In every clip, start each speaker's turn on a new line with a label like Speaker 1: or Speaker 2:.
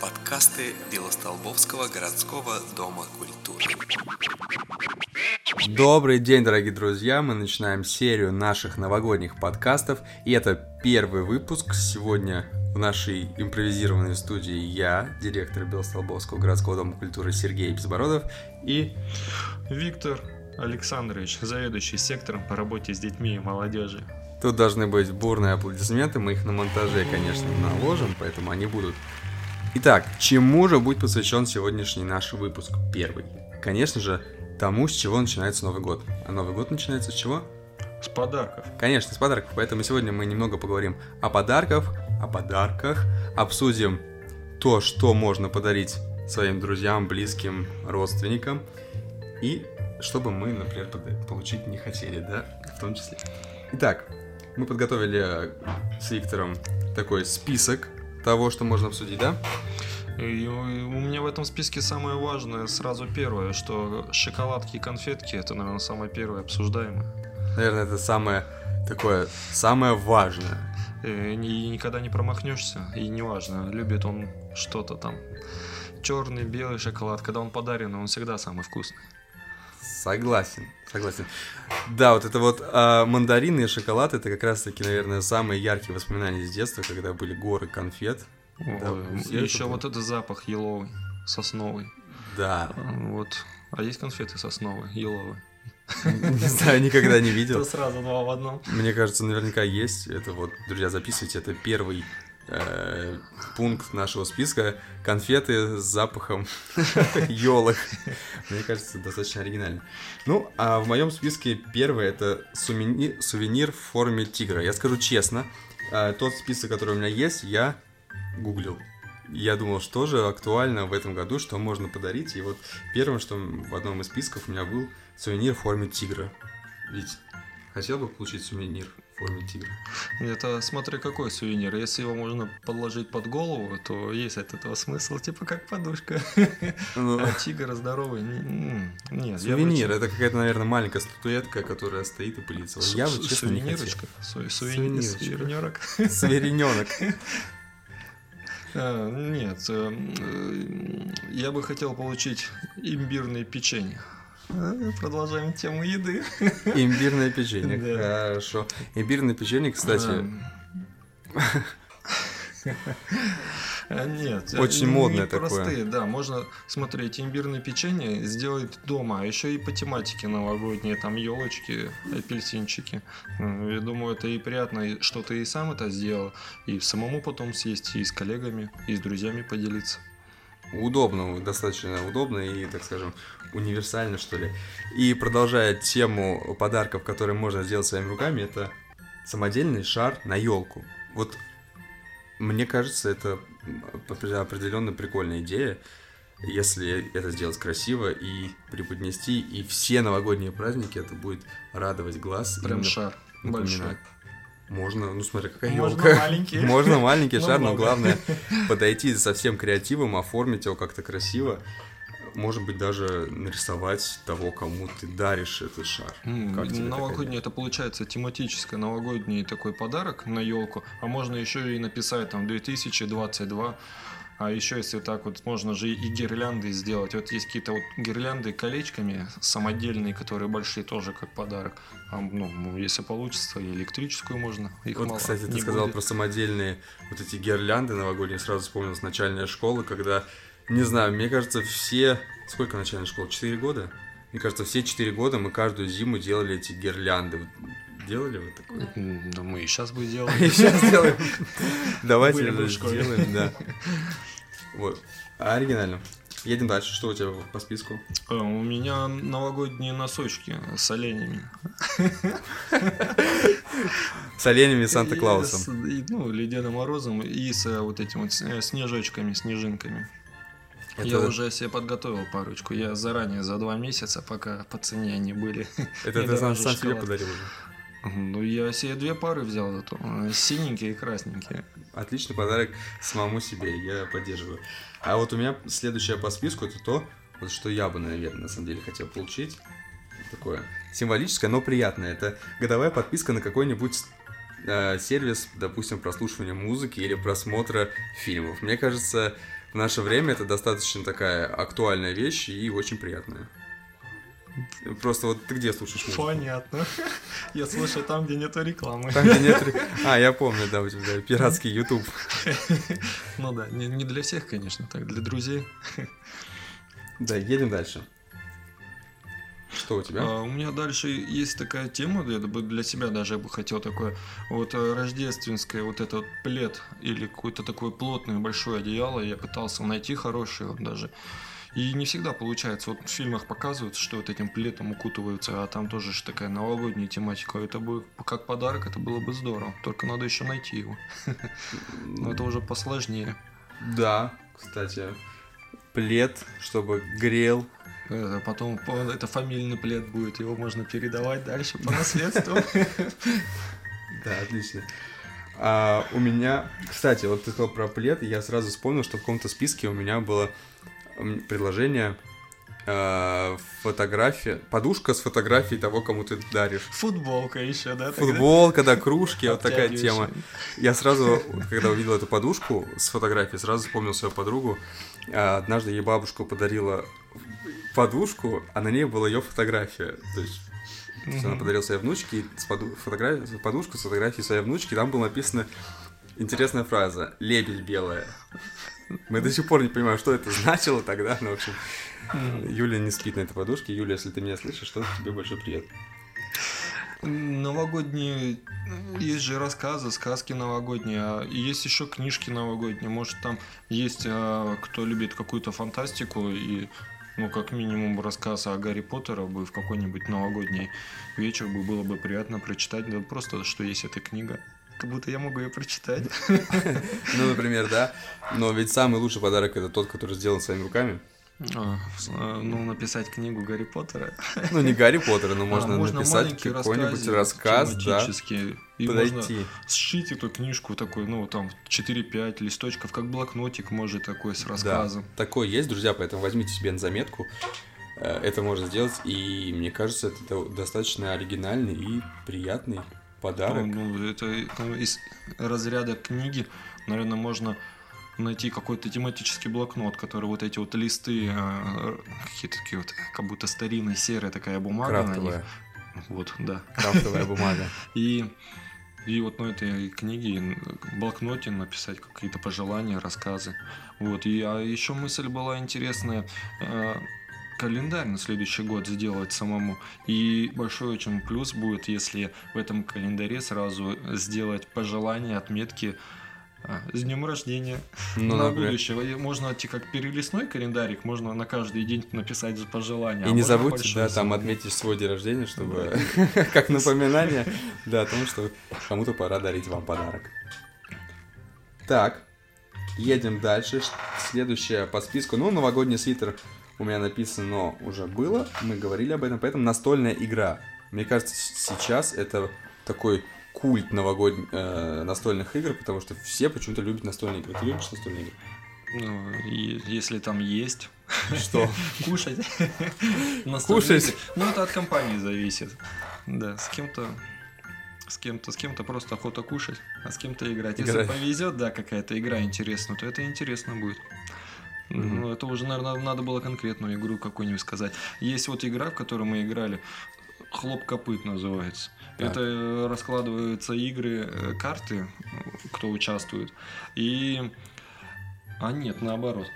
Speaker 1: Подкасты Белостолбовского городского дома культуры.
Speaker 2: Добрый день, дорогие друзья! Мы начинаем серию наших новогодних подкастов, и это первый выпуск. Сегодня в нашей импровизированной студии я, директор Белостолбовского городского дома культуры Сергей Безбородов и
Speaker 3: Виктор Александрович, заведующий сектором по работе с детьми и молодежью.
Speaker 2: Тут должны быть бурные аплодисменты, мы их на монтаже, конечно, наложим, поэтому они будут. Итак, чему же будет посвящен сегодняшний наш выпуск первый? Конечно же, тому, с чего начинается Новый год. А Новый год начинается с чего?
Speaker 3: С подарков.
Speaker 2: Конечно, с подарков. Поэтому сегодня мы немного поговорим о подарках, о подарках, обсудим то, что можно подарить своим друзьям, близким, родственникам, и чтобы мы, например, получить не хотели, да, в том числе. Итак, мы подготовили с Виктором такой список того, что можно обсудить, да?
Speaker 3: И у меня в этом списке самое важное, сразу первое, что шоколадки и конфетки, это, наверное, самое первое обсуждаемое.
Speaker 2: Наверное, это самое такое, самое важное.
Speaker 3: Э, и никогда не промахнешься, и неважно, любит он что-то там. Черный, белый шоколад, когда он подарен, он всегда самый вкусный.
Speaker 2: Согласен, согласен. Да, вот это вот а, мандарины и шоколад, это как раз-таки, наверное, самые яркие воспоминания из детства, когда были горы конфет.
Speaker 3: Да, и еще вот этот запах еловый, сосновый.
Speaker 2: Да.
Speaker 3: Вот. А есть конфеты сосновые, еловые?
Speaker 2: Не знаю, никогда не видел.
Speaker 3: Это сразу два в одном.
Speaker 2: Мне кажется, наверняка есть. Это вот, друзья, записывайте, это первый э, пункт нашего списка конфеты с запахом елок. Мне кажется, достаточно оригинально. Ну, а в моем списке первое это сувенир, сувенир в форме тигра. Я скажу честно, э, тот список, который у меня есть, я гуглил. Я думал, что же актуально в этом году, что можно подарить. И вот первым, что в одном из списков у меня был сувенир в форме тигра. Ведь хотел бы получить сувенир форме тигра.
Speaker 3: Это смотри какой сувенир. Если его можно подложить под голову, то есть от этого смысл, типа как подушка. Ну, а тигр здоровый. Нет,
Speaker 2: сувенир. Это какая-то, наверное, маленькая статуэтка, которая стоит и пылится.
Speaker 3: Я вот честно не хотел. Сувенирок.
Speaker 2: Сувенирок.
Speaker 3: А, нет, э, я бы хотел получить имбирное печенье. А, продолжаем тему еды.
Speaker 2: Имбирное печенье. Да. Хорошо. Имбирное печенье, кстати.
Speaker 3: А, нет.
Speaker 2: Очень модное
Speaker 3: такое. Простые, да. Можно смотреть имбирное печенье сделать дома, а еще и по тематике новогодние, там елочки, апельсинчики. Я думаю, это и приятно, что ты и сам это сделал, и самому потом съесть, и с коллегами, и с друзьями поделиться.
Speaker 2: Удобно, достаточно удобно и, так скажем, универсально, что ли. И продолжая тему подарков, которые можно сделать своими руками, это самодельный шар на елку. Вот мне кажется, это определенно прикольная идея, если это сделать красиво и преподнести, и все новогодние праздники это будет радовать глаз.
Speaker 3: Прям шар большой.
Speaker 2: Можно, ну смотри, какая
Speaker 3: елка.
Speaker 2: Можно
Speaker 3: маленький.
Speaker 2: Можно маленький шар, но главное подойти со всем креативом, оформить его как-то красиво может быть, даже нарисовать того, кому ты даришь этот шар.
Speaker 3: Mm, новогодний это получается тематическое новогодний такой подарок на елку, а можно еще и написать там 2022. А еще, если так вот, можно же и гирлянды сделать. Вот есть какие-то вот гирлянды колечками самодельные, которые большие, тоже как подарок. А, ну, если получится, и электрическую можно.
Speaker 2: Их вот, мало, кстати, ты сказал будет. про самодельные вот эти гирлянды новогодние. Сразу вспомнилась начальная школа, когда не знаю, мне кажется, все... Сколько начальная школа? Четыре года? Мне кажется, все четыре года мы каждую зиму делали эти гирлянды. Делали вы такое?
Speaker 3: Да мы и сейчас бы делали.
Speaker 2: И сейчас делаем. Давайте сделаем, да. Вот. Оригинально. Едем дальше. Что у тебя по списку?
Speaker 3: А, у меня новогодние носочки с оленями.
Speaker 2: С оленями Санта-Клаусом.
Speaker 3: Ну, Ледяным Морозом и с вот этими вот снежочками, снежинками. Это... Я уже себе подготовил парочку. Я заранее, за два месяца, пока по цене они были.
Speaker 2: Это ты сам, сам себе подарил уже?
Speaker 3: Ну, я себе две пары взял зато. Синенькие и красненькие.
Speaker 2: Отличный подарок самому себе, я поддерживаю. А вот у меня следующее по списку это то, вот что я бы, наверное, на самом деле хотел получить. Такое символическое, но приятное. Это годовая подписка на какой-нибудь э, сервис, допустим, прослушивания музыки или просмотра фильмов. Мне кажется, в наше время это достаточно такая актуальная вещь и очень приятная. Просто вот ты где слушаешь музыку?
Speaker 3: Понятно. Я слушаю там, где нету рекламы.
Speaker 2: Там, где нет... ре- А, я помню, да, у тебя пиратский YouTube.
Speaker 3: Ну да, не, не для всех, конечно, так, для друзей.
Speaker 2: Да, едем дальше. Что у тебя?
Speaker 3: А, у меня дальше есть такая тема, я бы для себя даже я бы хотел такое, вот э, рождественское, вот этот вот плед или какое-то такое плотное большое одеяло, я пытался найти хорошее вот даже. И не всегда получается. Вот в фильмах показывают, что вот этим пледом укутываются, а там тоже же такая новогодняя тематика. Это бы как подарок, это было бы здорово. Только надо еще найти его. Но это уже посложнее.
Speaker 2: Да, кстати, плед, чтобы грел.
Speaker 3: Это потом по- это фамильный плед будет, его можно передавать дальше по наследству.
Speaker 2: Да, отлично. А, у меня, кстати, вот ты сказал про плед, и я сразу вспомнил, что в каком-то списке у меня было предложение э, фотография, подушка с фотографией того, кому ты даришь.
Speaker 3: Футболка еще, да? тогда?
Speaker 2: Футболка, да, кружки, вот такая тема. Я сразу, когда увидел эту подушку с фотографией, сразу вспомнил свою подругу. А, Однажды ей бабушка подарила подушку, а на ней была ее фотография. То есть есть она подарила своей внучке с поду- фотографи- подушку с фотографией своей внучки, там была написана интересная фраза «Лебедь белая». Мы до сих пор не понимаем, что это значило тогда, но, в общем, Юля не спит на этой подушке. Юля, если ты меня слышишь, то тебе большой привет.
Speaker 3: Новогодние, есть же рассказы, сказки новогодние, а есть еще книжки новогодние. Может, там есть, а, кто любит какую-то фантастику и, ну, как минимум, рассказ о Гарри Поттере бы в какой-нибудь новогодний вечер бы было бы приятно прочитать. Да просто, что есть эта книга. Как будто я могу ее прочитать.
Speaker 2: Ну, например, да. Но ведь самый лучший подарок это тот, который сделан своими руками.
Speaker 3: А, а, ну, написать книгу Гарри Поттера.
Speaker 2: Ну, не Гарри Поттера, но
Speaker 3: А,
Speaker 2: можно, написать какой-нибудь рассказ, да.
Speaker 3: И можно
Speaker 2: подойти.
Speaker 3: сшить эту книжку такой, ну, там, 4-5 листочков, как блокнотик, может, такой с рассказом.
Speaker 2: Да, такое есть, друзья, поэтому возьмите себе на заметку. Э, Это можно сделать, и мне кажется, это до- достаточно оригинальный и приятный подарок.
Speaker 3: Ну, ну, это ну, из разряда книги, наверное, можно найти какой-то тематический блокнот, который вот эти вот листы, э, какие-то такие вот, как будто старинная серая такая бумага на них.
Speaker 2: Крафтовая,
Speaker 3: Вот, да.
Speaker 2: крафтовая бумага.
Speaker 3: И, и вот на этой книге, блокноте написать какие-то пожелания, рассказы. Вот. И, а еще мысль была интересная. Календарь на следующий год сделать самому. И большой очень плюс будет, если в этом календаре сразу сделать пожелания, отметки а, с днем рождения
Speaker 2: Ну,
Speaker 3: на
Speaker 2: например.
Speaker 3: будущее. И Можно идти как перелистной календарик, можно на каждый день написать пожелания.
Speaker 2: И
Speaker 3: а
Speaker 2: не забудьте, да, там отметить свой день рождения, чтобы как напоминание, да, о том, что кому-то пора дарить вам подарок. Так, едем дальше. Следующее по списку, ну, новогодний свитер у меня написано, но уже было, мы говорили об этом, поэтому настольная игра. Мне кажется, сейчас это такой культ новогодних настольных игр, потому что все почему-то любят настольные игры. Ты любишь настольные игры?
Speaker 3: Ну, и если там есть
Speaker 2: Что?
Speaker 3: кушать.
Speaker 2: Кушать?
Speaker 3: Ну, это от компании зависит. Да, с кем-то с кем-то, с кем-то просто охота кушать, а с кем-то играть. Если
Speaker 2: Играть.
Speaker 3: повезет, да, какая-то игра интересная, то это интересно будет.
Speaker 2: Мгм.
Speaker 3: Ну, это уже, наверное, надо было конкретную игру какую-нибудь сказать. Есть вот игра, в которой мы играли, Хлоп копыт называется.
Speaker 2: Так.
Speaker 3: Это э, раскладываются игры, э, карты, кто участвует. И... А нет, наоборот.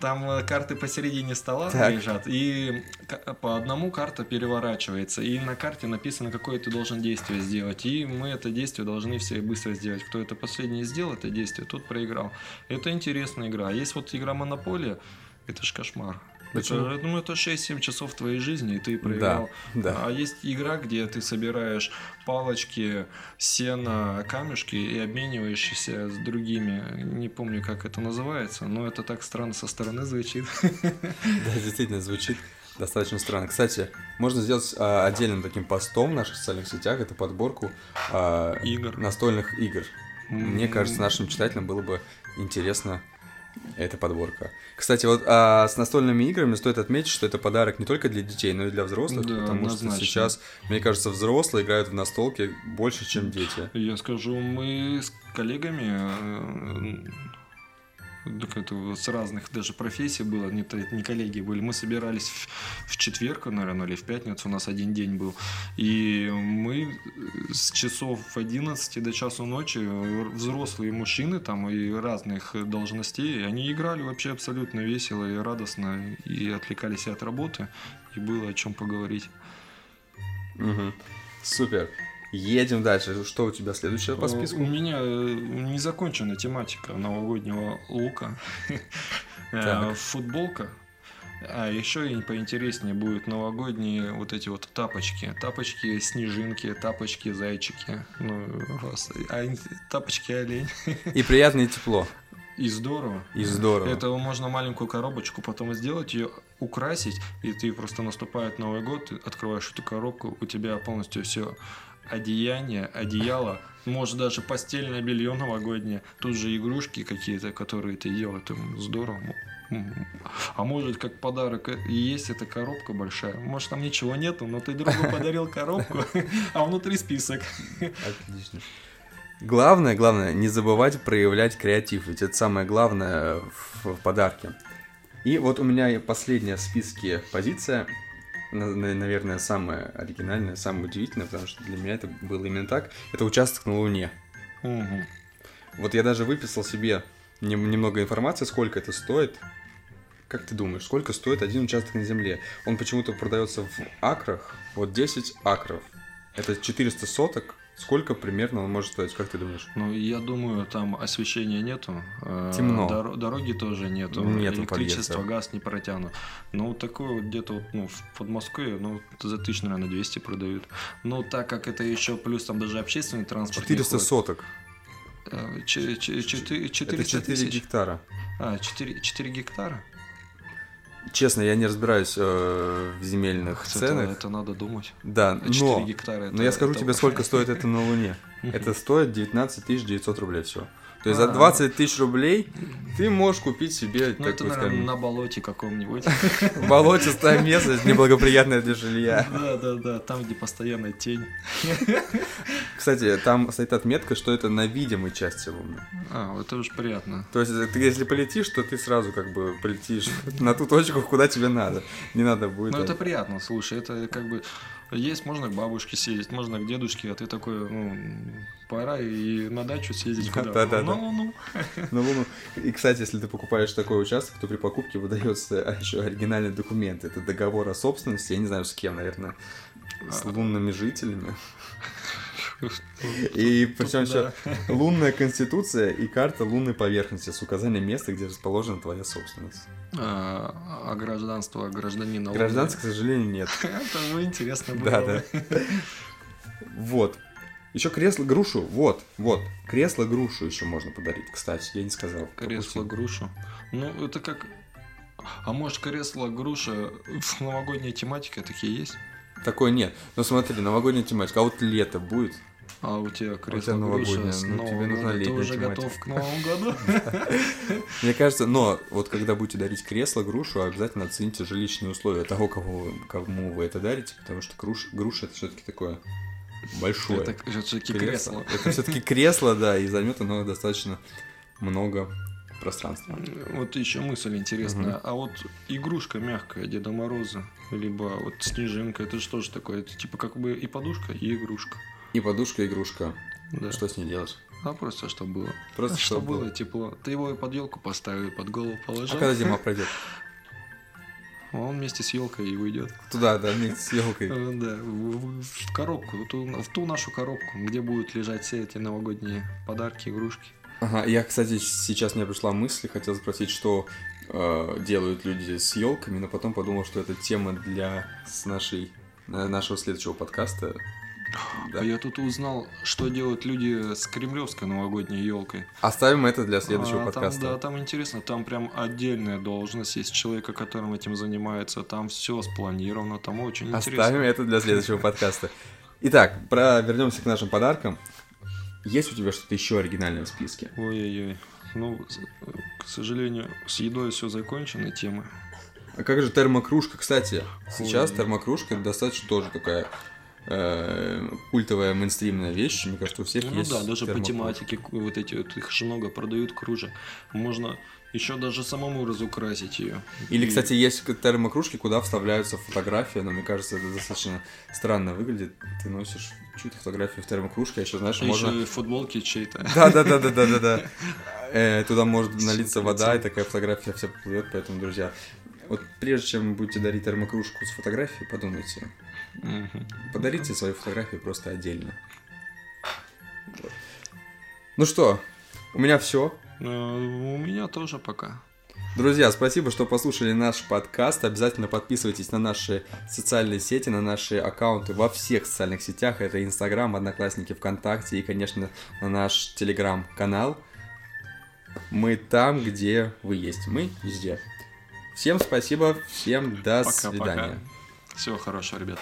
Speaker 3: Там э, карты посередине стола
Speaker 2: Так.
Speaker 3: лежат, и ка- по одному карта переворачивается, и на карте написано, какое ты должен действие сделать. И мы это действие должны все быстро сделать. Кто это последний сделал, это действие, тот проиграл. Это интересная игра. А Есть вот игра Монополия, это ж кошмар.
Speaker 2: Почему?
Speaker 3: Это, ну, это 6-7 часов твоей жизни, и ты проиграл.
Speaker 2: да.
Speaker 3: А есть игра, где ты собираешь палочки, сено, камешки и обмениваешься с другими. Не помню, как это называется, но это так странно со стороны звучит.
Speaker 2: Да, действительно, звучит достаточно странно. Кстати, можно сделать а, отдельным таким постом в наших социальных сетях, это подборку а,
Speaker 3: Игр.
Speaker 2: настольных игр. Мне кажется, нашим читателям было бы интересно эта подборка. Кстати, вот а с настольными играми стоит отметить, что это подарок не только для детей, но и для взрослых,
Speaker 3: Да,
Speaker 2: потому
Speaker 3: однозначно.
Speaker 2: что сейчас, мне кажется, взрослые играют в настолки больше, чем дети.
Speaker 3: Я скажу, мы с коллегами, с разных даже профессий было, не, не коллеги были, мы собирались в, в четверг, наверное, или в пятницу, у нас один день был, и мы с часов 11 до часу ночи, э, взрослые мужчины там и разных должностей, они играли вообще абсолютно весело и радостно, и отвлекались от работы, и было о чем поговорить.
Speaker 2: Мгм. Супер. Едем дальше. Что у тебя следующее по
Speaker 3: Э,
Speaker 2: списку?
Speaker 3: У меня э, незаконченная тематика новогоднего лука. Э. Футболка. А еще и поинтереснее будут новогодние вот эти вот тапочки. Тапочки снежинки, тапочки зайчики. Ну, вас- а тапочки олень.
Speaker 2: И приятное тепло.
Speaker 3: И здорово.
Speaker 2: И здорово.
Speaker 3: Это можно маленькую коробочку потом сделать, ее украсить, и ты просто наступает Новый год, открываешь эту коробку, у тебя полностью все одеяние, одеяло, может даже постельное белье новогоднее, тут же игрушки какие-то, которые ты это здорово. А может, как подарок, э, есть эта коробка большая. Может, там ничего нету, но ты другу подарил коробку, а внутри список.
Speaker 2: Отлично. Главное, главное, не забывать проявлять креатив, ведь это самое главное в, подарке. И вот у меня последняя в списке позиция, наверное, самая оригинальная, самая удивительная, потому что для меня это было именно так. Это участок на Луне.
Speaker 3: Мгм.
Speaker 2: Вот я даже выписал себе нем- немного информации, сколько это стоит. Как ты думаешь, сколько стоит один участок на Земле? Он почему-то продается в акрах. Вот 10 акров. Это 400 соток. Сколько примерно он может стоить, как ты думаешь?
Speaker 3: Ну, я думаю, там освещения нету. э,
Speaker 2: Темно.
Speaker 3: доро- дороги тоже нету.
Speaker 2: Нету
Speaker 3: Электричество,
Speaker 2: подъезда.
Speaker 3: газ не протянут. Ну, такое вот где-то вот, ну, в Подмосковье, ну, за тысяч, наверное, 200 продают. Но так как это еще плюс там даже общественный транспорт. не
Speaker 2: 400
Speaker 3: ходит,
Speaker 2: соток.
Speaker 3: э, че- че- четы- 400
Speaker 2: Это 4
Speaker 3: тысяч.
Speaker 2: гектара.
Speaker 3: А, 4, 4 гектара?
Speaker 2: Честно, я не разбираюсь э, в земельных
Speaker 3: Это,
Speaker 2: ценах.
Speaker 3: это надо думать.
Speaker 2: Да,
Speaker 3: 4
Speaker 2: но,
Speaker 3: гектара.
Speaker 2: но
Speaker 3: это-
Speaker 2: я скажу тебе, сколько стоит это на Луне. Это стоит 19 900 рублей все. То есть за
Speaker 3: А.
Speaker 2: 20 тысяч рублей ты можешь купить себе,
Speaker 3: Ну, это, наверное, на болоте каком-нибудь.
Speaker 2: болотистое место, неблагоприятное для жилья.
Speaker 3: Да, да, да, там, где постоянная тень.
Speaker 2: Кстати, там стоит отметка, что это на видимой части Луны.
Speaker 3: А, это уж приятно.
Speaker 2: То есть, ты если полетишь, то ты сразу как бы полетишь на ту точку, куда тебе надо. Не надо будет.
Speaker 3: Ну, это приятно, слушай, это как бы есть, можно к бабушке съездить, можно к дедушке, а ты такой, ну, пора и на дачу съездить куда
Speaker 2: Да-да-да.
Speaker 3: Ну, ну,
Speaker 2: на Луну. И, кстати, если ты покупаешь такой участок, то при покупке выдается а, еще оригинальный документ. Это договор о собственности, я не знаю с кем, наверное, с
Speaker 3: А.
Speaker 2: лунными жителями. И причем еще лунная конституция и карта лунной поверхности с указанием места, где расположена твоя собственность.
Speaker 3: А, а гражданство гражданина
Speaker 2: Гражданства, к сожалению, нет.
Speaker 3: Это ну, интересно было.
Speaker 2: Да, да. Вот. Еще кресло грушу. Вот, вот. Кресло грушу еще можно подарить. Кстати, я не сказал.
Speaker 3: Кресло грушу. Ну, это как... А может, кресло груша в новогодней тематике такие есть?
Speaker 2: Такой нет. Но смотри, новогодняя тематика. А вот лето будет.
Speaker 3: А у тебя кресло
Speaker 2: тебя новогоднее,
Speaker 3: груша с
Speaker 2: ну, тебе нужна
Speaker 3: года, ты
Speaker 2: летняя
Speaker 3: уже
Speaker 2: тематика.
Speaker 3: готов к Новому году?
Speaker 2: Мне кажется, но вот когда будете дарить кресло, грушу, обязательно оцените жилищные условия того, кого, кому вы это дарите, потому что груш, груша это все-таки такое большое.
Speaker 3: Это все-таки кресло.
Speaker 2: Это все-таки кресло, да, и займет оно достаточно много пространства.
Speaker 3: Вот еще мысль интересная. А вот игрушка мягкая Деда Мороза, либо вот снежинка, это что же такое? Это типа как бы и подушка, и игрушка.
Speaker 2: И подушка, игрушка.
Speaker 3: Да.
Speaker 2: Что с ней делать?
Speaker 3: А просто что было.
Speaker 2: Просто
Speaker 3: что
Speaker 2: что
Speaker 3: было,
Speaker 2: было.
Speaker 3: тепло. Ты его под елку поставил, под голову
Speaker 2: А
Speaker 3: положил.
Speaker 2: когда зима пройдет?
Speaker 3: а он вместе с елкой и уйдет.
Speaker 2: Туда, да, вместе с елкой.
Speaker 3: Э, Да, в, коробку, в ту, в ту нашу коробку, где будут лежать все эти новогодние подарки, игрушки.
Speaker 2: Ага, я, кстати, сейчас мне пришла мысль, хотел спросить, что э, делают люди с елками, но потом подумал, что это тема для с нашей э, нашего следующего подкаста. Да.
Speaker 3: А я тут узнал, что делают люди с кремлевской новогодней елкой.
Speaker 2: Оставим это для следующего
Speaker 3: А,
Speaker 2: подкаста.
Speaker 3: Там, да, там интересно, там прям отдельная должность есть человека, которым этим занимается, там все спланировано, там очень интересно.
Speaker 2: Оставим это для следующего подкаста. Итак, про... вернемся к нашим подаркам. Есть у тебя что-то еще оригинальное в списке?
Speaker 3: Ой-ой-ой. Ну, К сожалению, с едой все закончены темы.
Speaker 2: А как же термокружка, кстати? Сейчас
Speaker 3: Ой.
Speaker 2: термокружка достаточно тоже такая э, культовая мейнстримная вещь. Мне кажется, у всех
Speaker 3: Ну
Speaker 2: есть
Speaker 3: да, даже по
Speaker 2: термокружка.
Speaker 3: тематике вот эти вот их же много продают кружек. Можно еще даже самому разукрасить ее.
Speaker 2: Или, кстати, есть термокружки, куда вставляются фотографии, но мне кажется, это достаточно странно выглядит. Ты носишь чью-то фотографию в термокружке, а еще, знаешь, можно...
Speaker 3: еще и футболки чей-то.
Speaker 2: Да, да, да, да, да, да, да. Э, Туда может налиться вода, и такая фотография вся плывет, поэтому, друзья, вот прежде чем будете дарить термокружку с фотографией, подумайте. Подарите свои фотографии просто отдельно. Ну что, у меня все.
Speaker 3: Э, У меня тоже пока.
Speaker 2: Друзья, спасибо, что послушали наш подкаст. Обязательно подписывайтесь на наши социальные сети, на наши аккаунты во всех социальных сетях. Это Инстаграм, Одноклассники, ВКонтакте и, конечно, на наш Телеграм-канал. Мы там, где вы есть. Мы везде. Всем спасибо, всем до
Speaker 3: Пока-пока.
Speaker 2: свидания.
Speaker 3: Всего хорошего, ребят.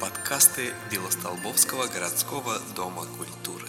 Speaker 1: Подкасты Белостолбовского городского дома культуры.